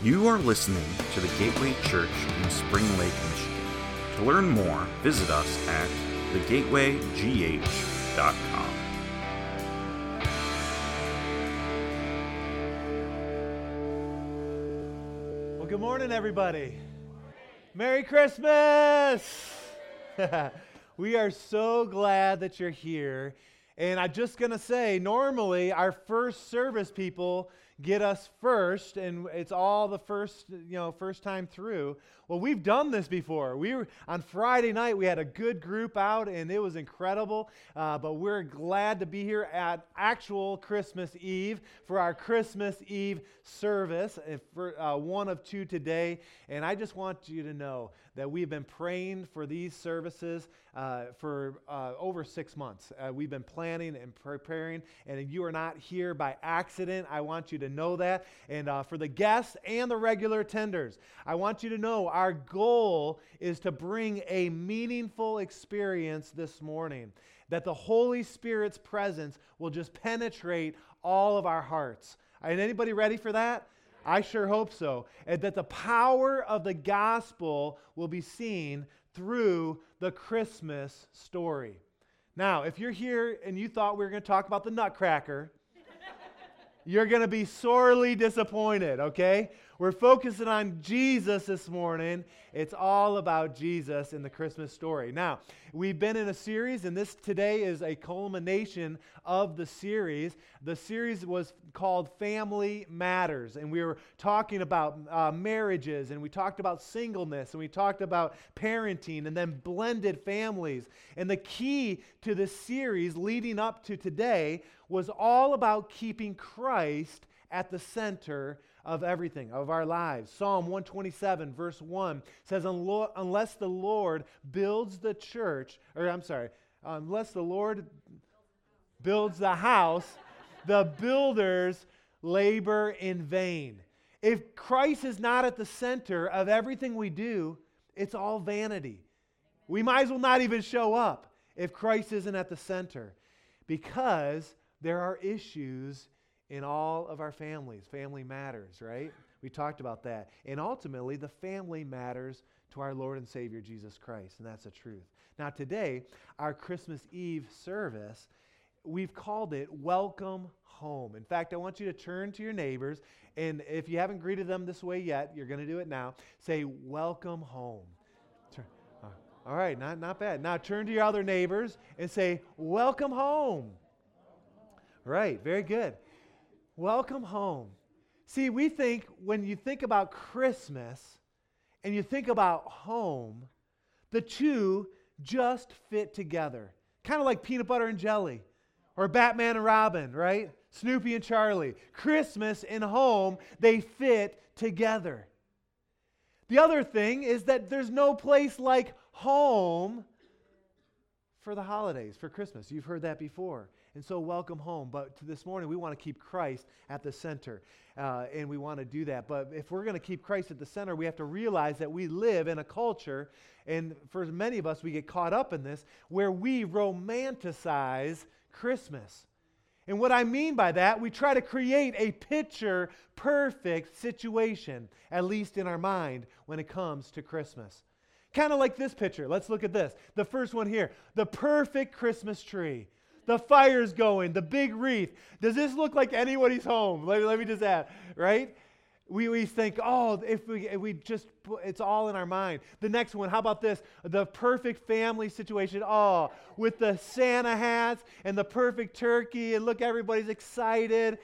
You are listening to the Gateway Church in Spring Lake, Michigan. To learn more, visit us at thegatewaygh.com. Well, good morning, everybody. Merry Christmas! we are so glad that you're here. And I'm just going to say, normally our first service people get us first, and it's all the first, you know, first time through. Well, we've done this before. We were on Friday night. We had a good group out, and it was incredible. Uh, but we're glad to be here at actual Christmas Eve for our Christmas Eve service, for uh, one of two today. And I just want you to know that we've been praying for these services uh, for uh, over six months. Uh, we've been planning and preparing, and you are not here by accident. I want you to know that. And uh, for the guests and the regular attenders, I want you to know our goal is to bring a meaningful experience this morning. That the Holy Spirit's presence will just penetrate all of our hearts. And anybody ready for that? I sure hope so. And that the power of the gospel will be seen through the Christmas story. Now, if you're here and you thought we were going to talk about the Nutcracker, you're going to be sorely disappointed, okay? We're focusing on Jesus this morning. It's all about Jesus in the Christmas story. Now, we've been in a series, and this today is a culmination of the series. The series was called Family Matters, and we were talking about uh, marriages, and we talked about singleness, and we talked about parenting, and then blended families. And the key to this series leading up to today was all about keeping Christ at the center of everything, of our lives. Psalm 127, verse 1 says, Unless the Lord builds the church, or I'm sorry, unless the Lord builds the house, the builders labor in vain. If Christ is not at the center of everything we do, it's all vanity. We might as well not even show up if Christ isn't at the center because there are issues in all of our families. Family matters, right? We talked about that. And ultimately, the family matters to our Lord and Savior Jesus Christ, and that's the truth. Now, today, our Christmas Eve service, we've called it Welcome Home. In fact, I want you to turn to your neighbors, and if you haven't greeted them this way yet, you're going to do it now. Say, Welcome Home. Uh, all right, not, not bad. Now turn to your other neighbors and say, Welcome home. Right, very good. Welcome home. See, we think when you think about Christmas and you think about home, the two just fit together. Kind of like peanut butter and jelly or Batman and Robin, right? Snoopy and Charlie. Christmas and home, they fit together. The other thing is that there's no place like home for the holidays, for Christmas. You've heard that before. And so, welcome home. But this morning, we want to keep Christ at the center. Uh, and we want to do that. But if we're going to keep Christ at the center, we have to realize that we live in a culture, and for many of us, we get caught up in this, where we romanticize Christmas. And what I mean by that, we try to create a picture perfect situation, at least in our mind, when it comes to Christmas. Kind of like this picture. Let's look at this. The first one here the perfect Christmas tree the fire's going, the big wreath. Does this look like anybody's home? Let, let me just add, right? We, we think, oh, if we, if we just, it's all in our mind. The next one, how about this? The perfect family situation. Oh, with the Santa hats and the perfect turkey, and look, everybody's excited.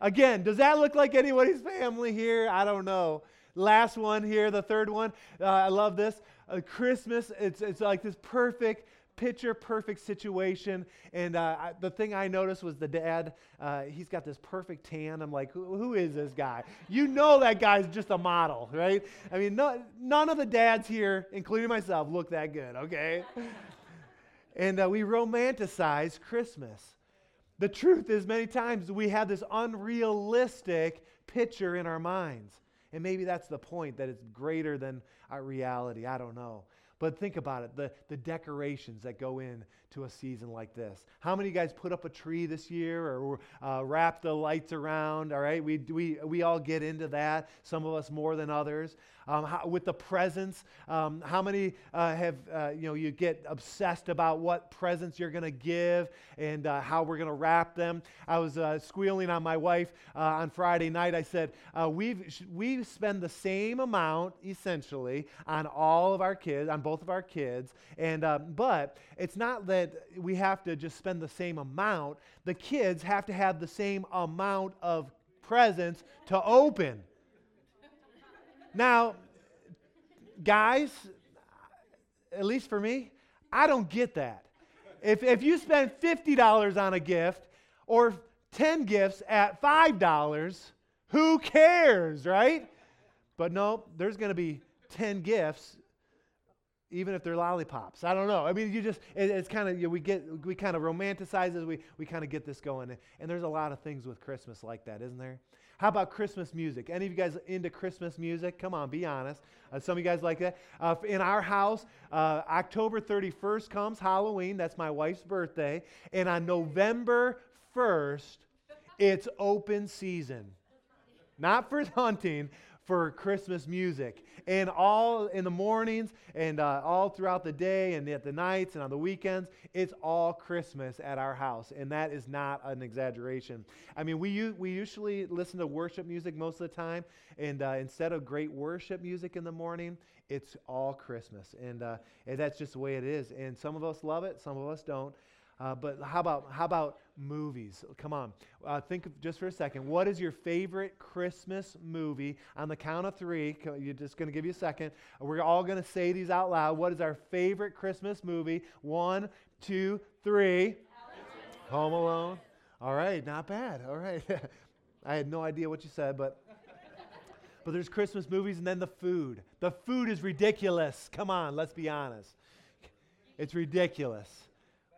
Again, does that look like anybody's family here? I don't know. Last one here, the third one. Uh, I love this. Uh, Christmas, it's, it's like this perfect picture perfect situation. And uh, I, the thing I noticed was the dad, uh, he's got this perfect tan. I'm like, who, who is this guy? You know that guy's just a model, right? I mean, no, none of the dads here, including myself, look that good, okay? and uh, we romanticize Christmas. The truth is, many times we have this unrealistic picture in our minds. And maybe that's the point, that it's greater than our reality. I don't know. But think about it the, the decorations that go in to a season like this. How many of you guys put up a tree this year or uh, wrap the lights around? All right, we, we, we all get into that, some of us more than others. Um, how, with the presents, um, how many uh, have, uh, you know, you get obsessed about what presents you're going to give and uh, how we're going to wrap them? I was uh, squealing on my wife uh, on Friday night. I said, we've, we spend the same amount, essentially, on all of our kids, on both of our kids. And, but it's not that we have to just spend the same amount. The kids have to have the same amount of presents to open. Now, guys, at least for me, I don't get that. If, if you spend $50 on a gift or 10 gifts at $5, who cares, right? But no, there's going to be 10 gifts even if they're lollipops. I don't know. I mean, you just, it, it's kind of, you know, we get, we kind of romanticize as we, we kind of get this going. And there's a lot of things with Christmas like that, isn't there? How about Christmas music? Any of you guys into Christmas music? Come on, be honest. Uh, some of you guys like that. Uh, in our house, uh, October 31st comes Halloween. That's my wife's birthday. And on November 1st, it's open season. Not for hunting, for Christmas music. And all in the mornings and uh, all throughout the day and at the nights and on the weekends, it's all Christmas at our house. And that is not an exaggeration. I mean, we, we usually listen to worship music most of the time. And uh, instead of great worship music in the morning, it's all Christmas. And, uh, and that's just the way it is. And some of us love it, some of us don't. Uh, but how about how about movies? Come on, uh, think just for a second. What is your favorite Christmas movie? On the count of three, you're just going to give you a second. We're all going to say these out loud. What is our favorite Christmas movie? One, two, three. Home Alone. All right, not bad. All right, I had no idea what you said, but. But there's Christmas movies and then the food. The food is ridiculous. Come on, let's be honest. It's ridiculous.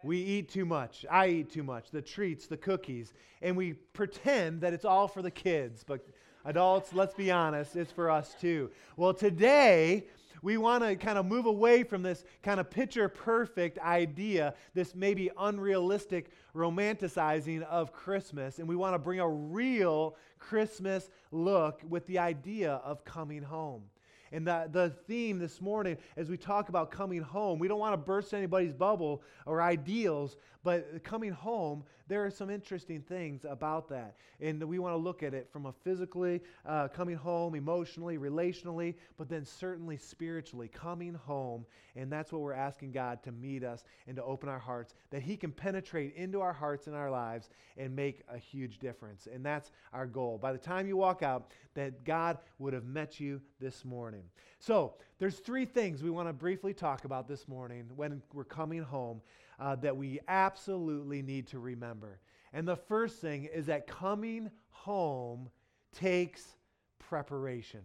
We eat too much. I eat too much. The treats, the cookies. And we pretend that it's all for the kids. But adults, let's be honest, it's for us too. Well, today, we want to kind of move away from this kind of picture perfect idea, this maybe unrealistic romanticizing of Christmas, and we want to bring a real Christmas look with the idea of coming home. And the, the theme this morning, as we talk about coming home, we don't want to burst anybody's bubble or ideals, but coming home, there are some interesting things about that. And we want to look at it from a physically uh, coming home, emotionally, relationally, but then certainly spiritually coming home. And that's what we're asking God to meet us and to open our hearts, that He can penetrate into our hearts and our lives and make a huge difference. And that's our goal. By the time you walk out, that God would have met you this morning. So, there's three things we want to briefly talk about this morning when we're coming home uh, that we absolutely need to remember. And the first thing is that coming home takes preparation.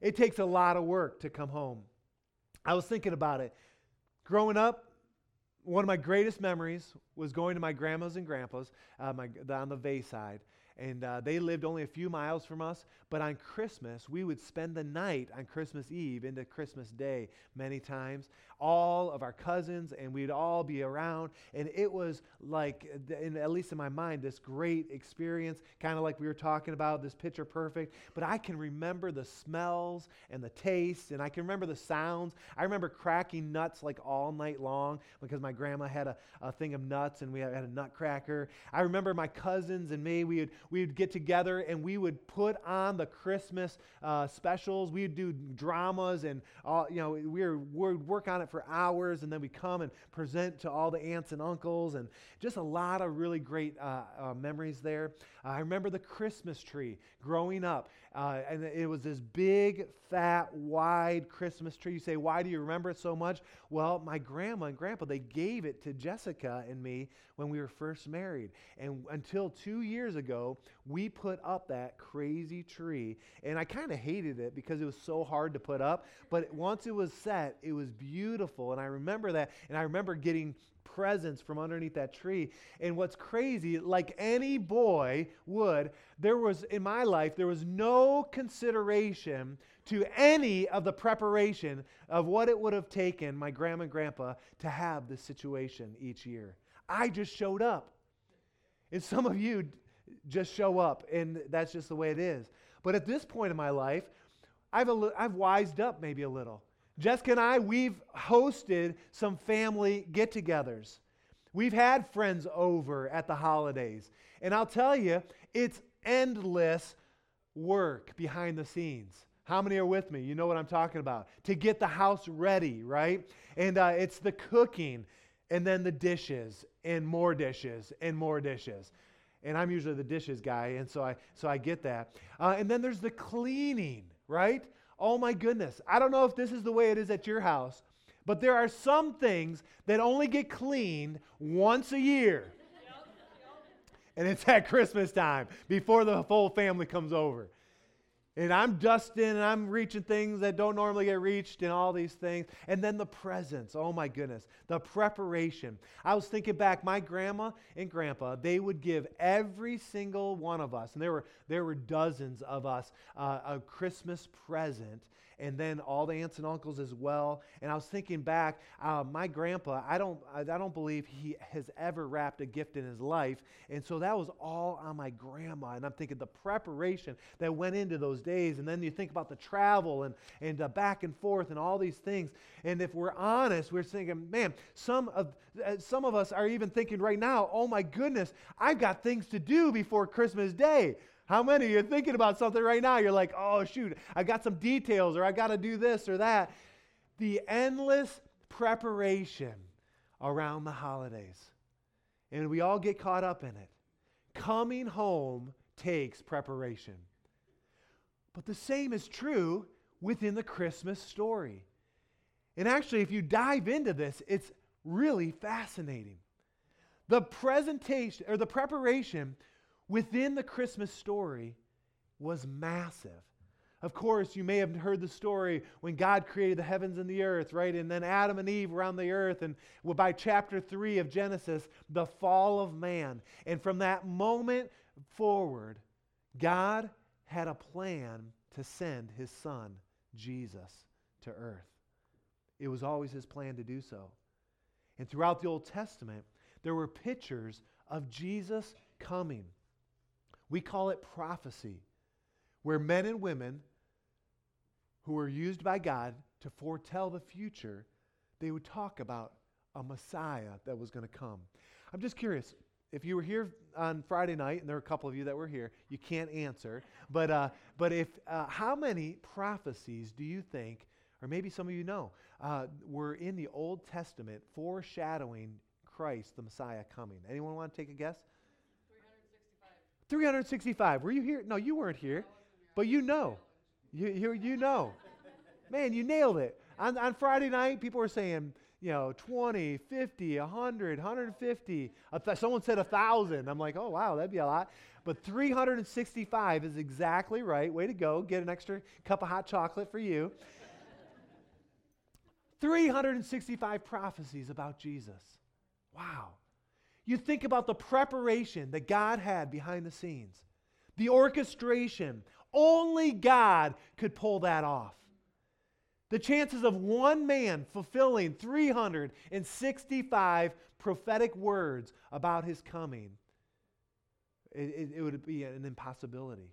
It takes a lot of work to come home. I was thinking about it. Growing up, one of my greatest memories was going to my grandma's and grandpa's uh, my, on the Bay side and uh, they lived only a few miles from us. But on Christmas, we would spend the night on Christmas Eve into Christmas Day many times. All of our cousins, and we'd all be around. And it was like, in, at least in my mind, this great experience, kind of like we were talking about, this picture perfect. But I can remember the smells and the tastes, and I can remember the sounds. I remember cracking nuts like all night long because my grandma had a, a thing of nuts, and we had a nutcracker. I remember my cousins and me, we would we would get together and we would put on the Christmas uh, specials. We would do dramas and, all, you know, we were, we'd work on it for hours and then we come and present to all the aunts and uncles and just a lot of really great uh, uh, memories there. I remember the Christmas tree growing up uh, and it was this big, fat, wide Christmas tree. You say, why do you remember it so much? Well, my grandma and grandpa, they gave it to Jessica and me when we were first married. And until two years ago, ago, we put up that crazy tree. And I kind of hated it because it was so hard to put up. But once it was set, it was beautiful. And I remember that. And I remember getting presents from underneath that tree. And what's crazy, like any boy would, there was, in my life, there was no consideration to any of the preparation of what it would have taken my grandma and grandpa to have this situation each year. I just showed up. And some of you just show up, and that's just the way it is. But at this point in my life, I've, I've wised up maybe a little. Jessica and I, we've hosted some family get togethers. We've had friends over at the holidays. And I'll tell you, it's endless work behind the scenes. How many are with me? You know what I'm talking about. To get the house ready, right? And uh, it's the cooking, and then the dishes, and more dishes, and more dishes. And I'm usually the dishes guy, and so I, so I get that. Uh, and then there's the cleaning, right? Oh my goodness. I don't know if this is the way it is at your house, but there are some things that only get cleaned once a year. And it's at Christmas time before the whole family comes over. And I'm dusting and I'm reaching things that don't normally get reached and all these things. And then the presents. Oh my goodness. The preparation. I was thinking back, my grandma and grandpa, they would give every single one of us, and there were, there were dozens of us, uh, a Christmas present and then all the aunts and uncles as well. And I was thinking back, uh, my grandpa, I don't, I, don't believe he has ever wrapped a gift in his life. And so that was all on my grandma. And I'm thinking the preparation that went into those days. And then you think about the travel and, and uh, back and forth and all these things. And if we're honest, we're thinking, man, some of, uh, some of us are even thinking right now, oh my goodness, I've got things to do before Christmas Day. How many of you are thinking about something right now? You're like, oh, shoot, I got some details or I got to do this or that. The endless preparation around the holidays. And we all get caught up in it. Coming home takes preparation. But the same is true within the Christmas story. And actually, if you dive into this, it's really fascinating. The presentation or the preparation within the Christmas story was massive. Of course, you may have heard the story when God created the heavens and the earth, right? And then Adam and Eve were on the earth. And by chapter 3 of Genesis, the fall of man. And from that moment forward, God had a plan to send his son, Jesus, to earth. It was always his plan to do so. And throughout the Old Testament, there were pictures of Jesus coming. We call it prophecy, where men and women who were used by God to foretell the future, they would talk about a Messiah that was going to come. I'm just curious. If you were here on Friday night, and there are a couple of you that were here, you can't answer. But, uh, but if, uh, how many prophecies do you think, or maybe some of you know, uh, were in the Old Testament foreshadowing Christ, the Messiah, coming? Anyone want to take a guess? 365. Were you here? No, you weren't here. But you know. You, you, you know. Man, you nailed it. On, on Friday night, people were saying, you know, 20, 50, 100, 150. Someone said 1,000. I'm like, oh, wow, that'd be a lot. But 365 is exactly right. Way to go. Get an extra cup of hot chocolate for you. 365 prophecies about Jesus. Wow. You think about the preparation that God had behind the scenes, the orchestration. Only God could pull that off. The chances of one man fulfilling 365 prophetic words about his coming, it, it, it would be an impossibility.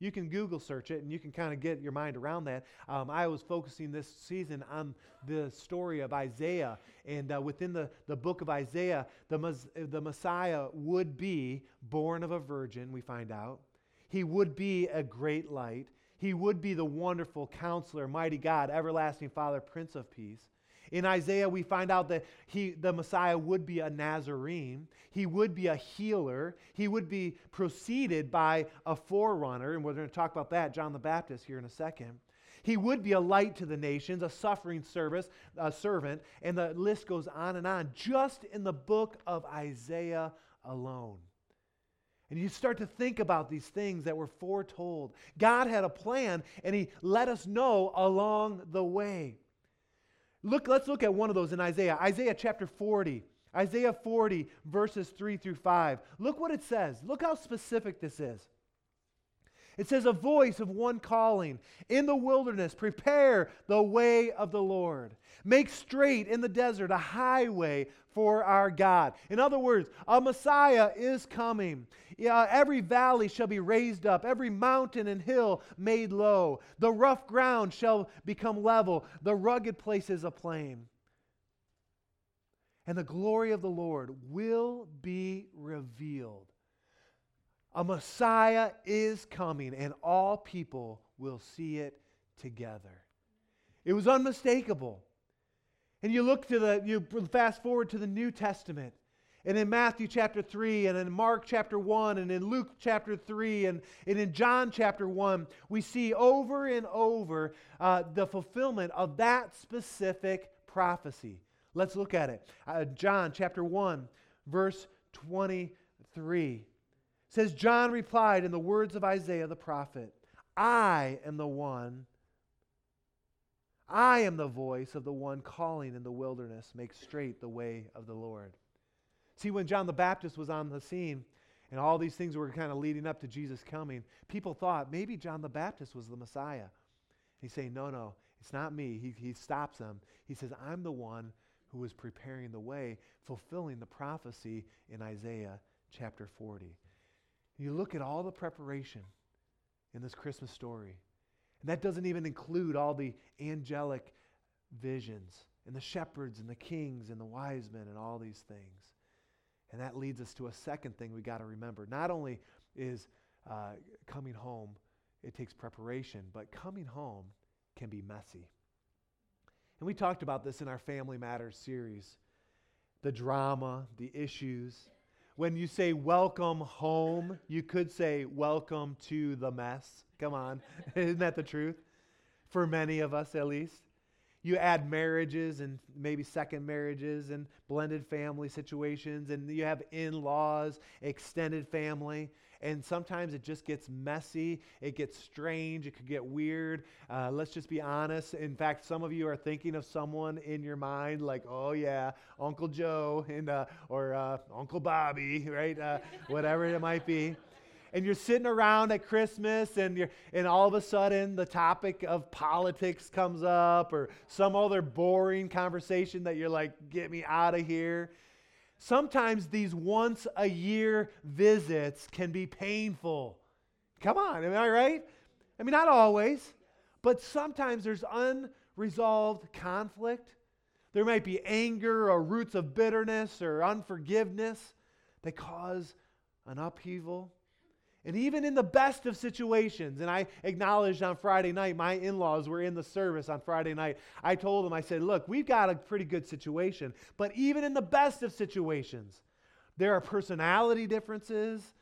You can Google search it and you can kind of get your mind around that. Um, I was focusing this season on the story of Isaiah. And uh, within the, the book of Isaiah, the, the Messiah would be born of a virgin, we find out. He would be a great light. He would be the wonderful counselor, mighty God, everlasting Father, Prince of Peace. In Isaiah, we find out that he, the Messiah would be a Nazarene. He would be a healer. He would be preceded by a forerunner, and we're going to talk about that, John the Baptist, here in a second. He would be a light to the nations, a suffering service, a servant, and the list goes on and on, just in the book of Isaiah alone. And you start to think about these things that were foretold. God had a plan, and He let us know along the way. Look, let's look at one of those in Isaiah. Isaiah chapter 40. Isaiah 40, verses 3 through 5. Look what it says. Look how specific this is. It says, A voice of one calling in the wilderness, prepare the way of the Lord. Make straight in the desert a highway for our God. In other words, a Messiah is coming. Yeah, every valley shall be raised up, every mountain and hill made low. The rough ground shall become level, the rugged places a plain. And the glory of the Lord will be revealed. A Messiah is coming, and all people will see it together. It was unmistakable. And you look to the, you fast forward to the New Testament. And in Matthew chapter 3, and in Mark chapter 1, and in Luke chapter 3, and, and in John chapter 1, we see over and over uh, the fulfillment of that specific prophecy. Let's look at it. Uh, John chapter 1, verse 23 says, John replied in the words of Isaiah the prophet, I am the one I am the voice of the one calling in the wilderness, make straight the way of the Lord. See, when John the Baptist was on the scene and all these things were kind of leading up to Jesus coming, people thought maybe John the Baptist was the Messiah. He's saying, No, no, it's not me. He, he stops them. He says, I'm the one who was preparing the way, fulfilling the prophecy in Isaiah chapter 40. You look at all the preparation in this Christmas story. And that doesn't even include all the angelic visions and the shepherds and the kings and the wise men and all these things. And that leads us to a second thing we got to remember. Not only is uh, coming home, it takes preparation, but coming home can be messy. And we talked about this in our Family Matters series the drama, the issues. When you say welcome home, you could say welcome to the mess. Come on. Isn't that the truth? For many of us, at least. You add marriages and maybe second marriages and blended family situations, and you have in laws, extended family. And sometimes it just gets messy. It gets strange. It could get weird. Uh, let's just be honest. In fact, some of you are thinking of someone in your mind, like, oh, yeah, Uncle Joe and, uh, or uh, Uncle Bobby, right? Uh, whatever it might be and you're sitting around at Christmas and you're and all of a sudden the topic of politics comes up or some other boring conversation that you're like, get me out of here. Sometimes these once a year visits can be painful. Come on, am I right? I mean, not always, but sometimes there's unresolved conflict. There might be anger or roots of bitterness or unforgiveness that cause an upheaval. And even in the best of situations, and I acknowledged on Friday night, my in laws were in the service on Friday night. I told them, I said, Look, we've got a pretty good situation, but even in the best of situations, there are personality differences.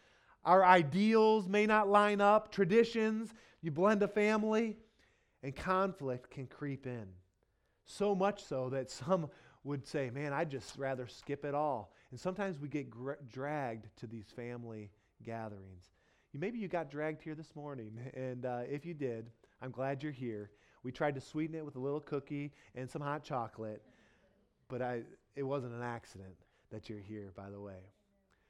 Our ideals may not line up, traditions, you blend a family, and conflict can creep in. So much so that some would say, Man, I'd just rather skip it all. And sometimes we get dragged to these family gatherings. Maybe you got dragged here this morning, and uh, if you did, I'm glad you're here. We tried to sweeten it with a little cookie and some hot chocolate, but I, it wasn't an accident that you're here, by the way.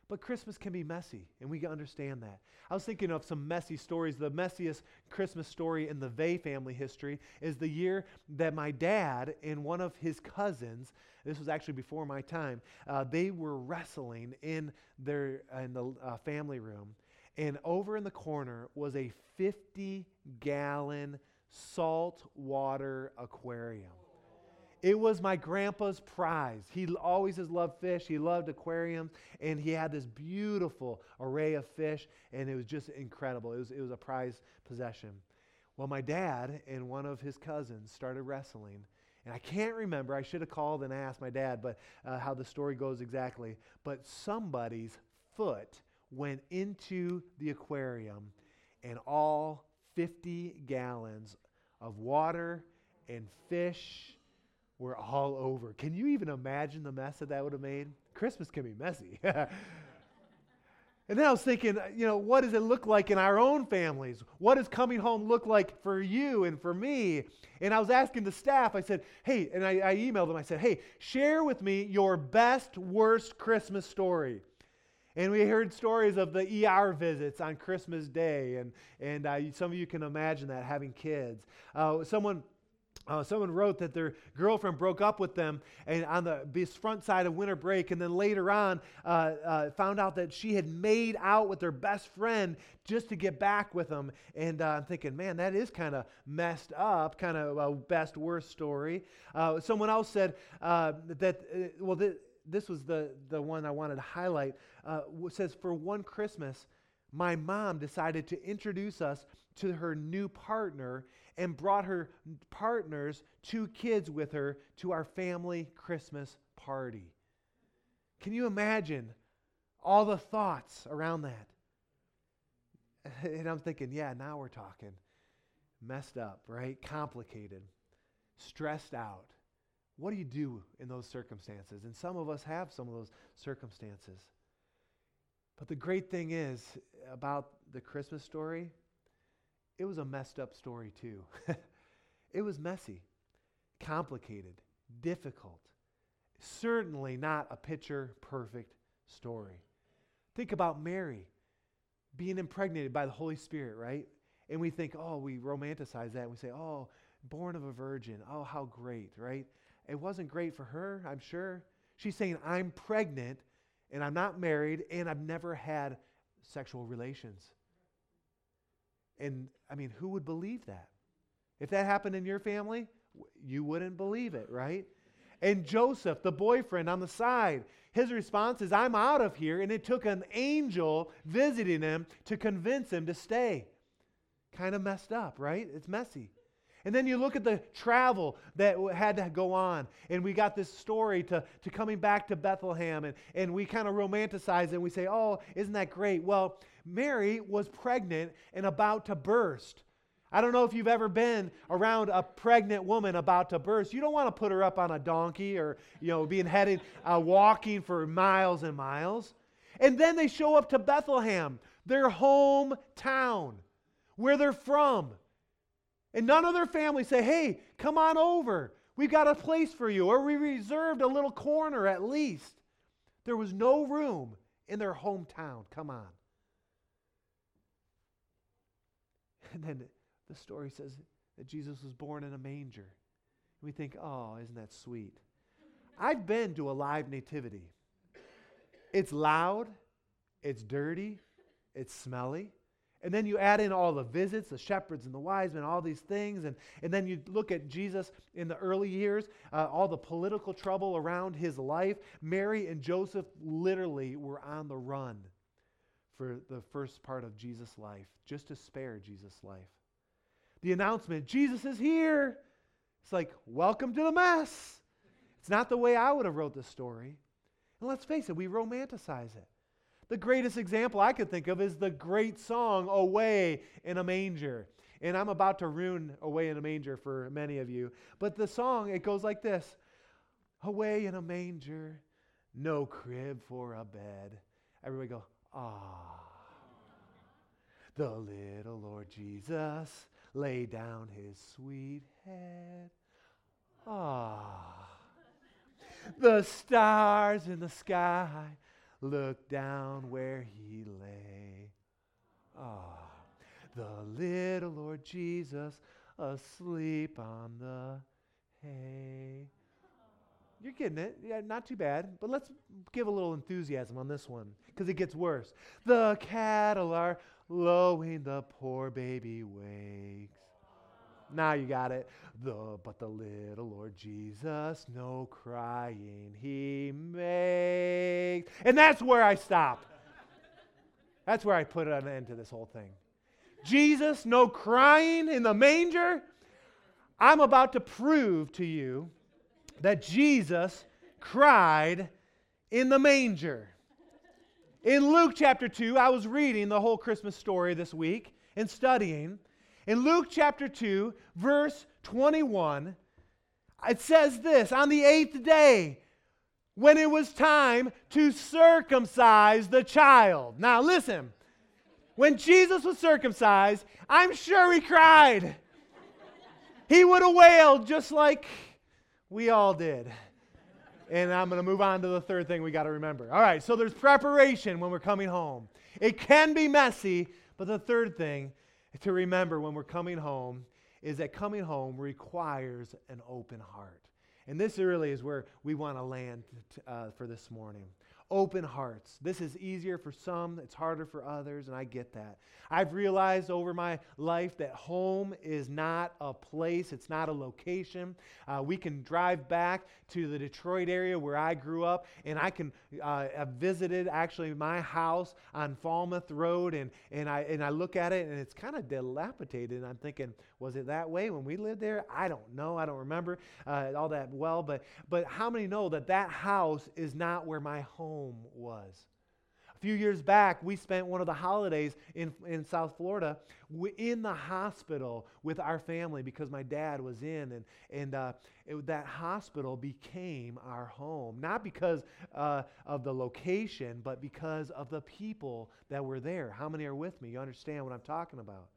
But Christmas can be messy, and we understand that. I was thinking of some messy stories. The messiest Christmas story in the Vey family history is the year that my dad and one of his cousins, this was actually before my time, uh, they were wrestling in their in the uh, family room, and over in the corner was a 50 gallon saltwater aquarium. It was my grandpa's prize. He always has loved fish. He loved aquariums, and he had this beautiful array of fish, and it was just incredible. It was, it was a prized possession. Well, my dad and one of his cousins started wrestling, and I can't remember. I should have called and asked my dad, but uh, how the story goes exactly. But somebody's foot went into the aquarium, and all 50 gallons of water and fish were all over. Can you even imagine the mess that that would have made? Christmas can be messy. And then I was thinking, you know, what does it look like in our own families? What does coming home look like for you and for me? And I was asking the staff, I said, hey, and I, I emailed them, I said, hey, share with me your best, worst Christmas story. And we heard stories of the ER visits on Christmas Day, and, and uh, some of you can imagine that having kids. Uh, someone uh, someone wrote that their girlfriend broke up with them and on the front side of winter break, and then later on uh, uh, found out that she had made out with their best friend just to get back with them. And uh, I'm thinking, man, that is kind of messed up, kind of a best worst story. Uh, someone else said uh, that, well, th- this was the, the one I wanted to highlight. Uh, says, for one Christmas, my mom decided to introduce us to her new partner and brought her partners, two kids with her, to our family Christmas party. Can you imagine all the thoughts around that? And I'm thinking, yeah, now we're talking. Messed up, right? Complicated, stressed out. What do you do in those circumstances? And some of us have some of those circumstances. But the great thing is about the Christmas story it was a messed up story, too. it was messy, complicated, difficult. Certainly not a picture perfect story. Think about Mary being impregnated by the Holy Spirit, right? And we think, oh, we romanticize that. And we say, oh, born of a virgin. Oh, how great, right? It wasn't great for her, I'm sure. She's saying, I'm pregnant and I'm not married and I've never had sexual relations. And I mean, who would believe that? If that happened in your family, you wouldn't believe it, right? And Joseph, the boyfriend on the side, his response is, I'm out of here. And it took an angel visiting him to convince him to stay. Kind of messed up, right? It's messy. And then you look at the travel that had to go on. And we got this story to, to coming back to Bethlehem. And, and we kind of romanticize it and we say, oh, isn't that great? Well, Mary was pregnant and about to burst. I don't know if you've ever been around a pregnant woman about to burst. You don't want to put her up on a donkey or, you know, being headed uh, walking for miles and miles. And then they show up to Bethlehem, their hometown, where they're from. And none of their family say, hey, come on over. We've got a place for you, or we reserved a little corner at least. There was no room in their hometown. Come on. And then the story says that Jesus was born in a manger. We think, oh, isn't that sweet? I've been to a live nativity. It's loud, it's dirty, it's smelly. And then you add in all the visits, the shepherds and the wise men, all these things. And, and then you look at Jesus in the early years, uh, all the political trouble around his life. Mary and Joseph literally were on the run for the first part of Jesus' life, just to spare Jesus' life. The announcement Jesus is here. It's like, welcome to the mess. It's not the way I would have wrote the story. And let's face it, we romanticize it. The greatest example I could think of is the great song, Away in a Manger. And I'm about to ruin Away in a Manger for many of you. But the song, it goes like this Away in a manger, no crib for a bed. Everybody go, ah. The little Lord Jesus lay down his sweet head. Ah. The stars in the sky Look down where he lay. Ah, the little Lord Jesus asleep on the hay. You're getting it. Yeah, not too bad. But let's give a little enthusiasm on this one because it gets worse. The cattle are lowing, the poor baby wakes. Now you got it. The but the little Lord Jesus, no crying he makes. And that's where I stop. That's where I put an end to this whole thing. Jesus, no crying in the manger. I'm about to prove to you that Jesus cried in the manger. In Luke chapter 2, I was reading the whole Christmas story this week and studying. In Luke chapter 2, verse 21, it says this On the eighth day, when it was time to circumcise the child. Now, listen, when Jesus was circumcised, I'm sure he cried. He would have wailed just like we all did. And I'm going to move on to the third thing we got to remember. All right, so there's preparation when we're coming home. It can be messy, but the third thing to remember when we're coming home is that coming home requires an open heart. And this really is where we want to land uh, for this morning open hearts. This is easier for some, it's harder for others, and I get that. I've realized over my life that home is not a place, it's not a location. Uh, we can drive back to the Detroit area where I grew up, and I can uh, have visited actually my house on Falmouth Road, and, and, I, and I look at it, and it's kind of dilapidated, and I'm thinking, was it that way when we lived there? I don't know. I don't remember uh, all that well, but, but how many know that that house is not where my home was? A few years back, we spent one of the holidays in, in South Florida in the hospital with our family because my dad was in, and, and uh, it, that hospital became our home. Not because uh, of the location, but because of the people that were there. How many are with me? You understand what I'm talking about?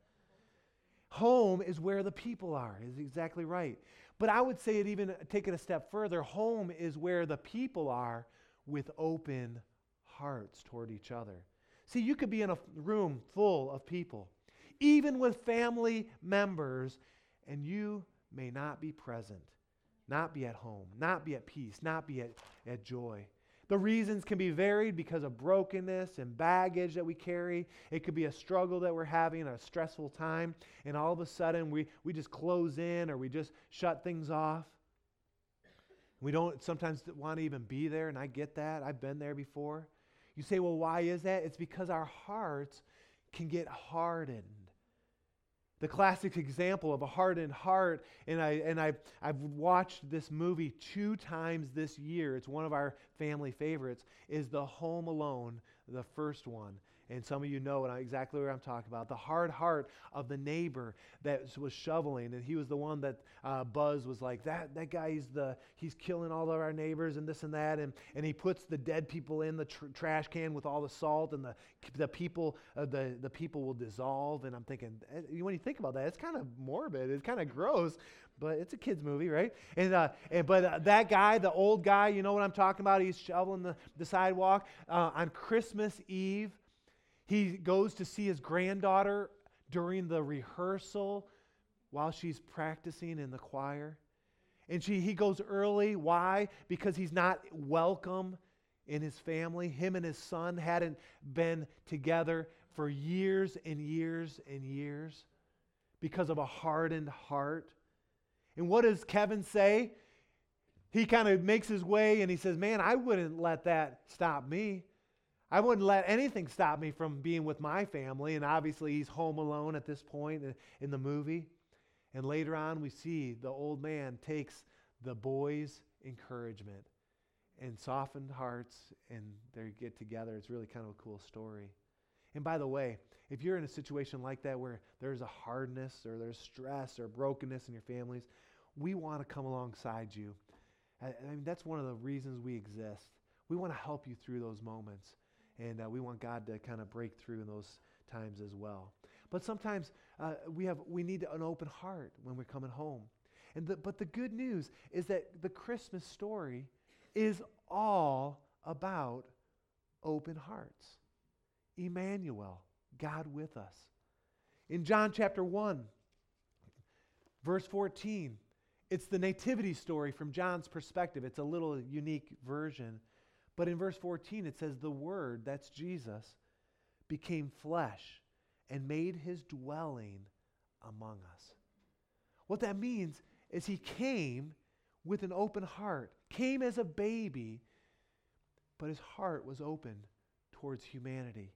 Home is where the people are, is exactly right. But I would say it even take it a step further. Home is where the people are with open hearts toward each other. See, you could be in a room full of people, even with family members, and you may not be present, not be at home, not be at peace, not be at, at joy. The reasons can be varied because of brokenness and baggage that we carry. It could be a struggle that we're having, a stressful time, and all of a sudden we, we just close in or we just shut things off. We don't sometimes want to even be there, and I get that. I've been there before. You say, well, why is that? It's because our hearts can get hardened the classic example of a hardened heart, and, I, and I, I've watched this movie two times this year. It's one of our family favorites, is The Home Alone, the first one. And some of you know exactly what I'm talking about. The hard heart of the neighbor that was shoveling, and he was the one that uh, Buzz was like, that, that guy, he's, the, he's killing all of our neighbors and this and that. And, and he puts the dead people in the tr- trash can with all the salt, and the, the, people, uh, the, the people will dissolve. And I'm thinking, eh, when you think about that, it's kind of morbid. It's kind of gross, but it's a kids movie, right? And, uh, and but uh, that guy, the old guy, you know what I'm talking about? He's shoveling the, the sidewalk uh, on Christmas Eve. He goes to see his granddaughter during the rehearsal while she's practicing in the choir. And she, he goes early. Why? Because he's not welcome in his family. Him and his son hadn't been together for years and years and years because of a hardened heart. And what does Kevin say? He kind of makes his way and he says, Man, I wouldn't let that stop me. I wouldn't let anything stop me from being with my family. And obviously, he's home alone at this point in the movie. And later on, we see the old man takes the boy's encouragement and softened hearts, and they get together. It's really kind of a cool story. And by the way, if you're in a situation like that where there's a hardness or there's stress or brokenness in your families, we want to come alongside you. I mean, that's one of the reasons we exist. We want to help you through those moments. And uh, we want God to kind of break through in those times as well. But sometimes uh, we, have, we need an open heart when we're coming home. And the, but the good news is that the Christmas story is all about open hearts. Emmanuel, God with us. In John chapter 1, verse 14, it's the nativity story from John's perspective. It's a little unique version. But in verse 14, it says, The Word, that's Jesus, became flesh and made his dwelling among us. What that means is he came with an open heart, came as a baby, but his heart was open towards humanity.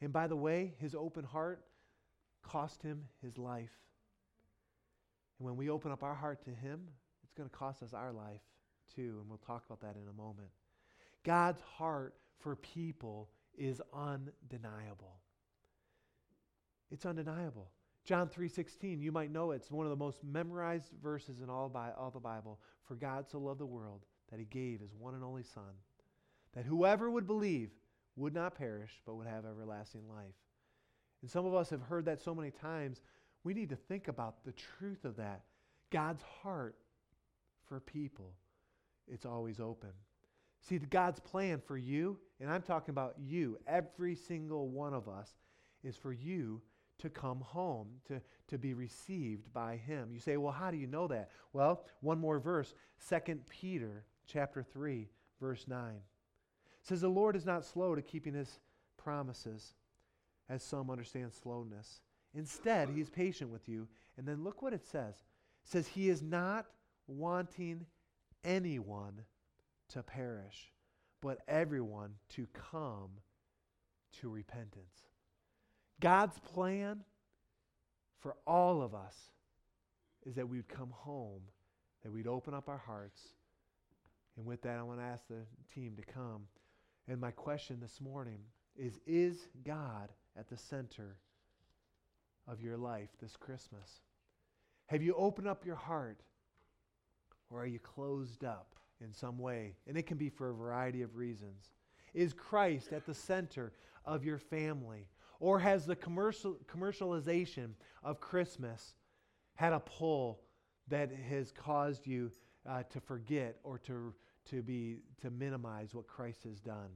And by the way, his open heart cost him his life. And when we open up our heart to him, it's going to cost us our life too. And we'll talk about that in a moment. God's heart for people is undeniable. It's undeniable. John 3:16, you might know it. it's one of the most memorized verses in all, by, all the Bible. For God so loved the world that he gave his one and only Son, that whoever would believe would not perish, but would have everlasting life. And some of us have heard that so many times, we need to think about the truth of that. God's heart for people, it's always open. See, God's plan for you, and I'm talking about you, every single one of us, is for you to come home, to, to be received by him. You say, well, how do you know that? Well, one more verse, 2 Peter chapter 3, verse 9. It says, The Lord is not slow to keeping his promises, as some understand slowness. Instead, he is patient with you. And then look what it says. It says, He is not wanting anyone to perish, but everyone to come to repentance. God's plan for all of us is that we'd come home, that we'd open up our hearts. And with that, I want to ask the team to come. And my question this morning is Is God at the center of your life this Christmas? Have you opened up your heart? Or are you closed up in some way? And it can be for a variety of reasons. Is Christ at the center of your family? Or has the commercial, commercialization of Christmas had a pull that has caused you uh, to forget or to, to, be, to minimize what Christ has done?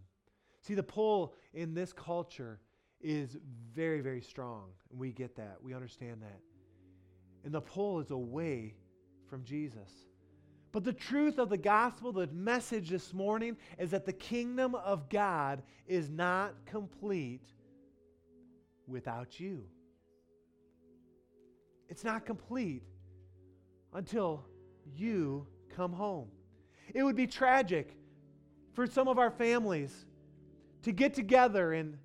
See, the pull in this culture is very, very strong. And we get that. We understand that. And the pull is away from Jesus. But the truth of the gospel, the message this morning, is that the kingdom of God is not complete without you. It's not complete until you come home. It would be tragic for some of our families to get together and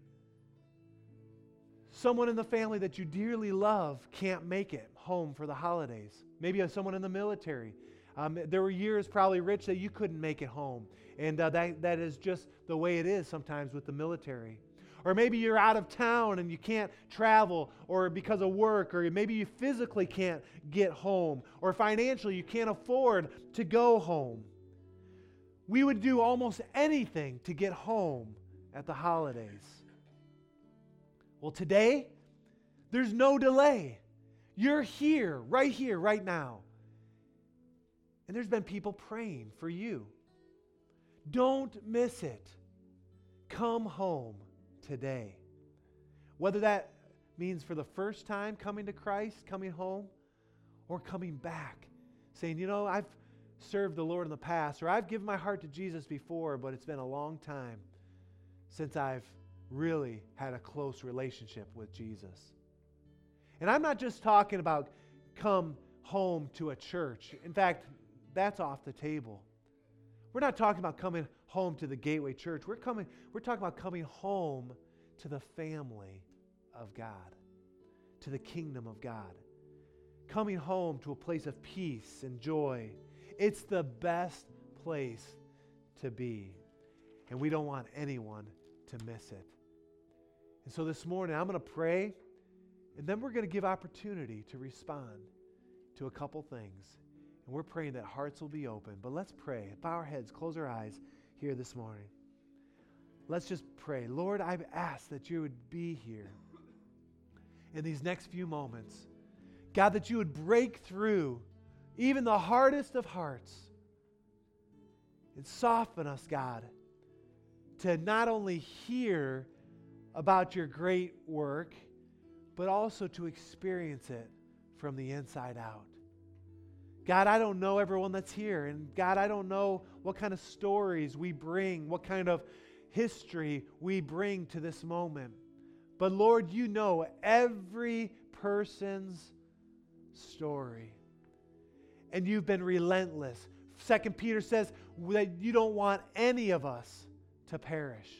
someone in the family that you dearly love can't make it home for the holidays. Maybe someone in the military. Um, there were years, probably rich, that you couldn't make it home. And uh, that, that is just the way it is sometimes with the military. Or maybe you're out of town and you can't travel, or because of work, or maybe you physically can't get home, or financially you can't afford to go home. We would do almost anything to get home at the holidays. Well, today, there's no delay. You're here, right here, right now. And there's been people praying for you. Don't miss it. Come home today. Whether that means for the first time coming to Christ, coming home, or coming back, saying, you know, I've served the Lord in the past, or I've given my heart to Jesus before, but it's been a long time since I've really had a close relationship with Jesus. And I'm not just talking about come home to a church. In fact, that's off the table. We're not talking about coming home to the Gateway Church. We're coming we're talking about coming home to the family of God, to the kingdom of God. Coming home to a place of peace and joy. It's the best place to be. And we don't want anyone to miss it. And so this morning I'm going to pray and then we're going to give opportunity to respond to a couple things. And we're praying that hearts will be open. But let's pray. Bow our heads, close our eyes here this morning. Let's just pray. Lord, I've asked that you would be here in these next few moments. God, that you would break through even the hardest of hearts and soften us, God, to not only hear about your great work, but also to experience it from the inside out. God, I don't know everyone that's here. And God, I don't know what kind of stories we bring, what kind of history we bring to this moment. But Lord, you know every person's story. And you've been relentless. Second Peter says that you don't want any of us to perish,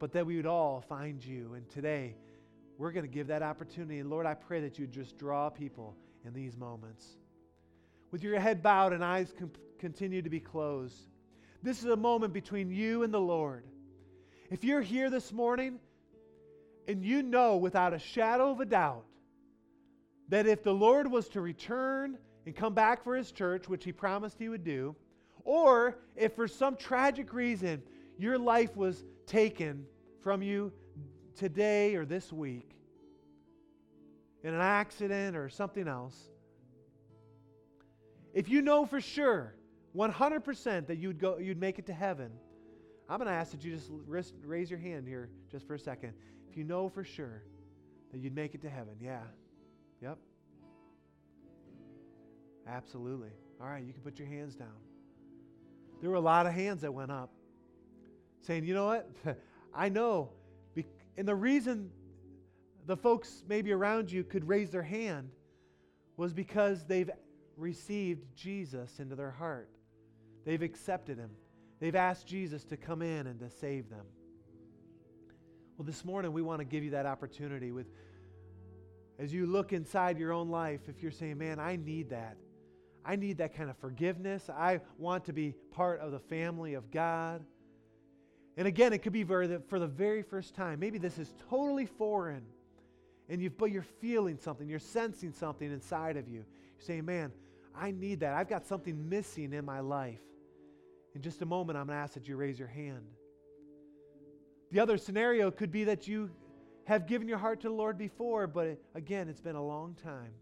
but that we would all find you. And today, we're going to give that opportunity. And Lord, I pray that you just draw people in these moments with your head bowed and eyes com- continue to be closed. This is a moment between you and the Lord. If you're here this morning and you know without a shadow of a doubt that if the Lord was to return and come back for his church, which he promised he would do, Or if for some tragic reason your life was taken from you today or this week in an accident or something else, if you know for sure, 100% that you'd, go, you'd make it to heaven, I'm going to ask that you just raise your hand here just for a second. If you know for sure that you'd make it to heaven, yeah. Yep. Absolutely. All right, you can put your hands down. There were a lot of hands that went up saying, you know what? I know. And the reason the folks maybe around you could raise their hand was because they've received Jesus into their heart. They've accepted him. They've asked Jesus to come in and to save them. Well, this morning we want to give you that opportunity with as you look inside your own life if you're saying, "Man, I need that. I need that kind of forgiveness. I want to be part of the family of God." And again, it could be for the, for the very first time. Maybe this is totally foreign. And you've but you're feeling something, you're sensing something inside of you. You're saying, Man, I need that. I've got something missing in my life. In just a moment, I'm going to ask that you raise your hand. The other scenario could be that you have given your heart to the Lord before, but again, it's been a long time.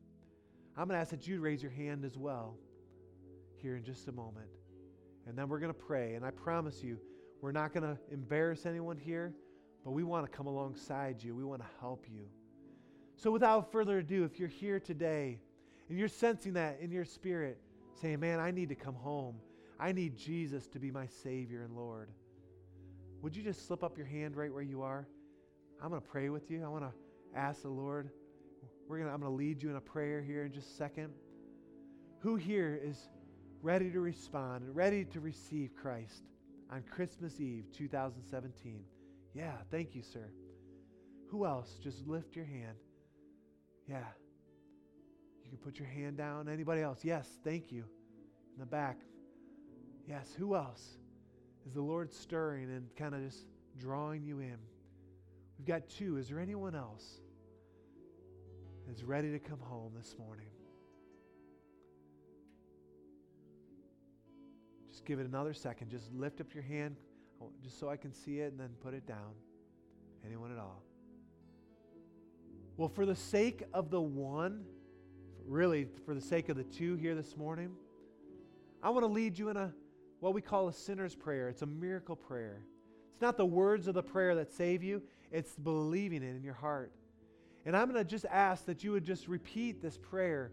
I'm going to ask that you raise your hand as well here in just a moment. And then we're going to pray. And I promise you, we're not going to embarrass anyone here, but we want to come alongside you. We want to help you. So, without further ado, if you're here today and you're sensing that in your spirit, saying, Man, I need to come home, I need Jesus to be my Savior and Lord, would you just slip up your hand right where you are? I'm going to pray with you. I want to ask the Lord. We're gonna, I'm going to lead you in a prayer here in just a second. Who here is ready to respond and ready to receive Christ on Christmas Eve 2017? Yeah, thank you, sir. Who else? Just lift your hand. Yeah. You can put your hand down. Anybody else? Yes, thank you. In the back. Yes, who else? Is the Lord stirring and kind of just drawing you in? We've got two. Is there anyone else that's ready to come home this morning? Just give it another second. Just lift up your hand just so I can see it and then put it down. Anyone at all? Well, for the sake of the one, really for the sake of the two here this morning, I want to lead you in a what we call a sinner's prayer. It's a miracle prayer. It's not the words of the prayer that save you, it's believing it in your heart. And I'm going to just ask that you would just repeat this prayer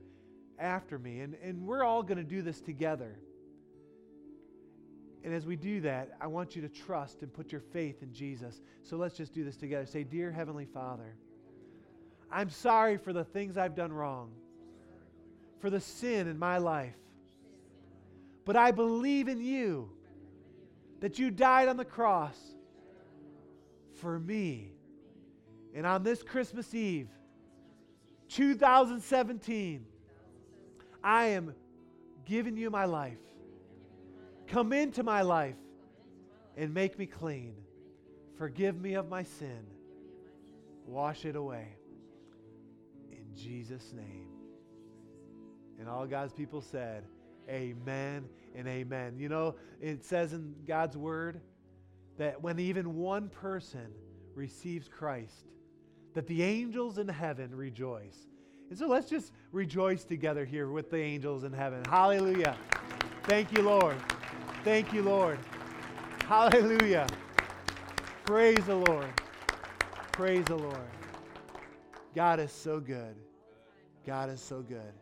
after me. And, and we're all going to do this together. And as we do that, I want you to trust and put your faith in Jesus. So let's just do this together. Say, Dear Heavenly Father, I'm sorry for the things I've done wrong, for the sin in my life. But I believe in you that you died on the cross for me. And on this Christmas Eve, 2017, I am giving you my life. Come into my life and make me clean. Forgive me of my sin. Wash it away. In Jesus' name. And all God's people said, Amen and amen. You know, it says in God's word that when even one person receives Christ, that the angels in heaven rejoice. And so let's just rejoice together here with the angels in heaven. Hallelujah. Thank you, Lord. Thank you, Lord. Hallelujah. Praise the Lord. Praise the Lord. God is so good. God is so good.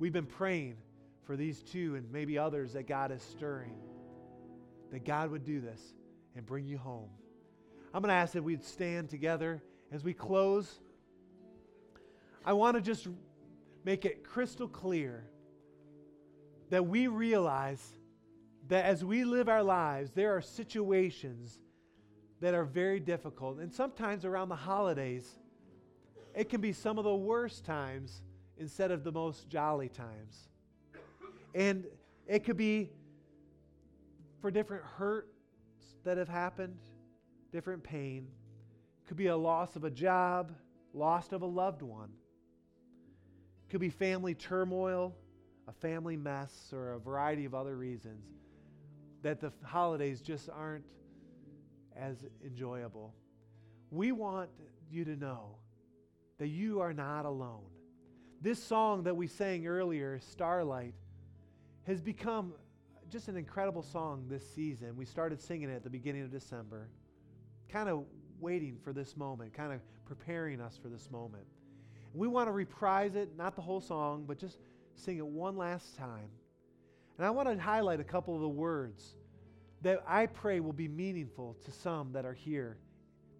We've been praying for these two and maybe others that God is stirring, that God would do this and bring you home. I'm going to ask that we'd stand together as we close. I want to just make it crystal clear that we realize that as we live our lives, there are situations that are very difficult. And sometimes around the holidays, it can be some of the worst times instead of the most jolly times. And it could be for different hurts that have happened, different pain. It could be a loss of a job, loss of a loved one. It could be family turmoil, a family mess, or a variety of other reasons. that the holidays just aren't as enjoyable. We want you to know that you are not alone. This song that we sang earlier, Starlight, has become just an incredible song this season. We started singing it at the beginning of December, kind of waiting for this moment, kind of preparing us for this moment. We want to reprise it, not the whole song, but just sing it one last time. And I want to highlight a couple of the words that I pray will be meaningful to some that are here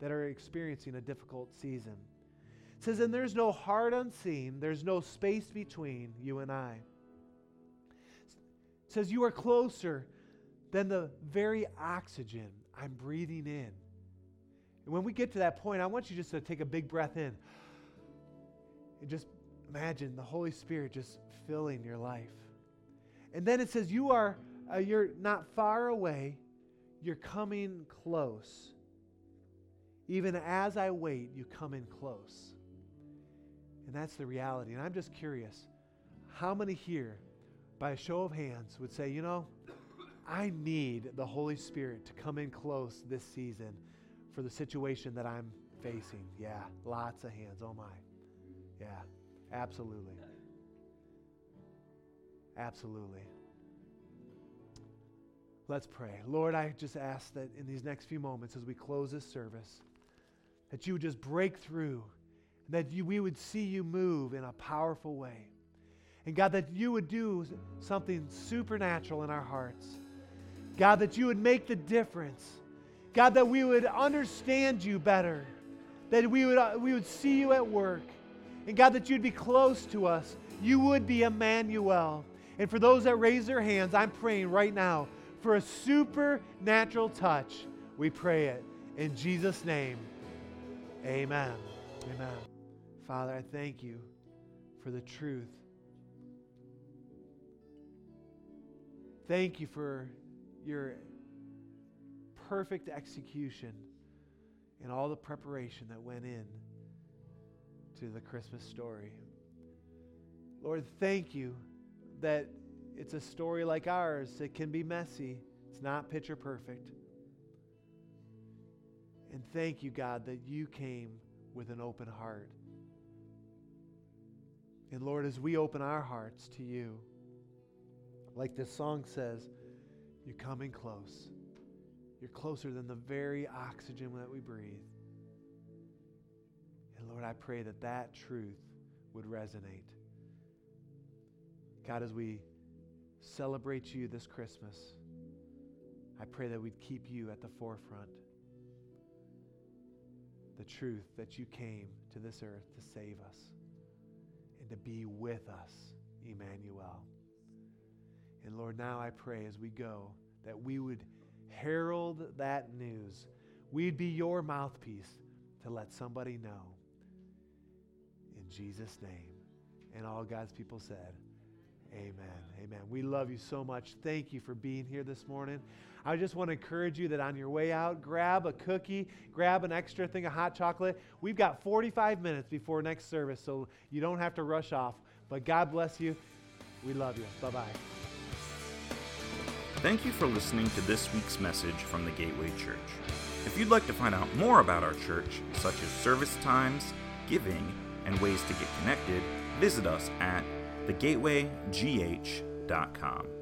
that are experiencing a difficult season. It says, And there's no heart unseen, there's no space between you and I. It says, You are closer than the very oxygen I'm breathing in. And when we get to that point, I want you just to take a big breath in and just imagine the Holy Spirit just filling your life. And then it says, You are, uh, you're not far away, you're coming close. Even as I wait, you come in close. And that's the reality. And I'm just curious how many here, by a show of hands, would say, You know, I need the Holy Spirit to come in close this season for the situation that I'm facing? Yeah, lots of hands. Oh, my. Yeah, absolutely. Absolutely. Let's pray. Lord, I just ask that in these next few moments as we close this service, that you would just break through, that you, we would see you move in a powerful way. And God, that you would do something supernatural in our hearts. God, that you would make the difference. God, that we would understand you better. That we would, uh, we would see you at work. And God, that you'd be close to us. You would be Emmanuel. And for those that raise their hands, I'm praying right now for a supernatural touch. We pray it in Jesus' name. Amen. Amen. Father, I thank you for the truth. Thank you for your perfect execution and all the preparation that went in to the Christmas story. Lord, thank you that it's a story like ours. It can be messy, it's not picture perfect. And thank you, God, that you came with an open heart. And Lord, as we open our hearts to you, like this song says, you're coming close. You're closer than the very oxygen that we breathe. And Lord, I pray that that truth would resonate. God, as we celebrate you this Christmas, I pray that we'd keep you at the forefront. The truth that you came to this earth to save us to be with us, Emmanuel. And Lord, now I pray as we go that we would herald that news. We'd be your mouthpiece to let somebody know. In Jesus' name. And all God's people said, Amen. Amen. We love you so much. Thank you for being here this morning. I just want to encourage you that on your way out, grab a cookie, grab an extra thing of hot chocolate. We've got 45 minutes before next service, so you don't have to rush off. But God bless you. We love you. Bye bye. Thank you for listening to this week's message from the Gateway Church. If you'd like to find out more about our church, such as service times, giving, and ways to get connected, visit us at thegatewaygh.com.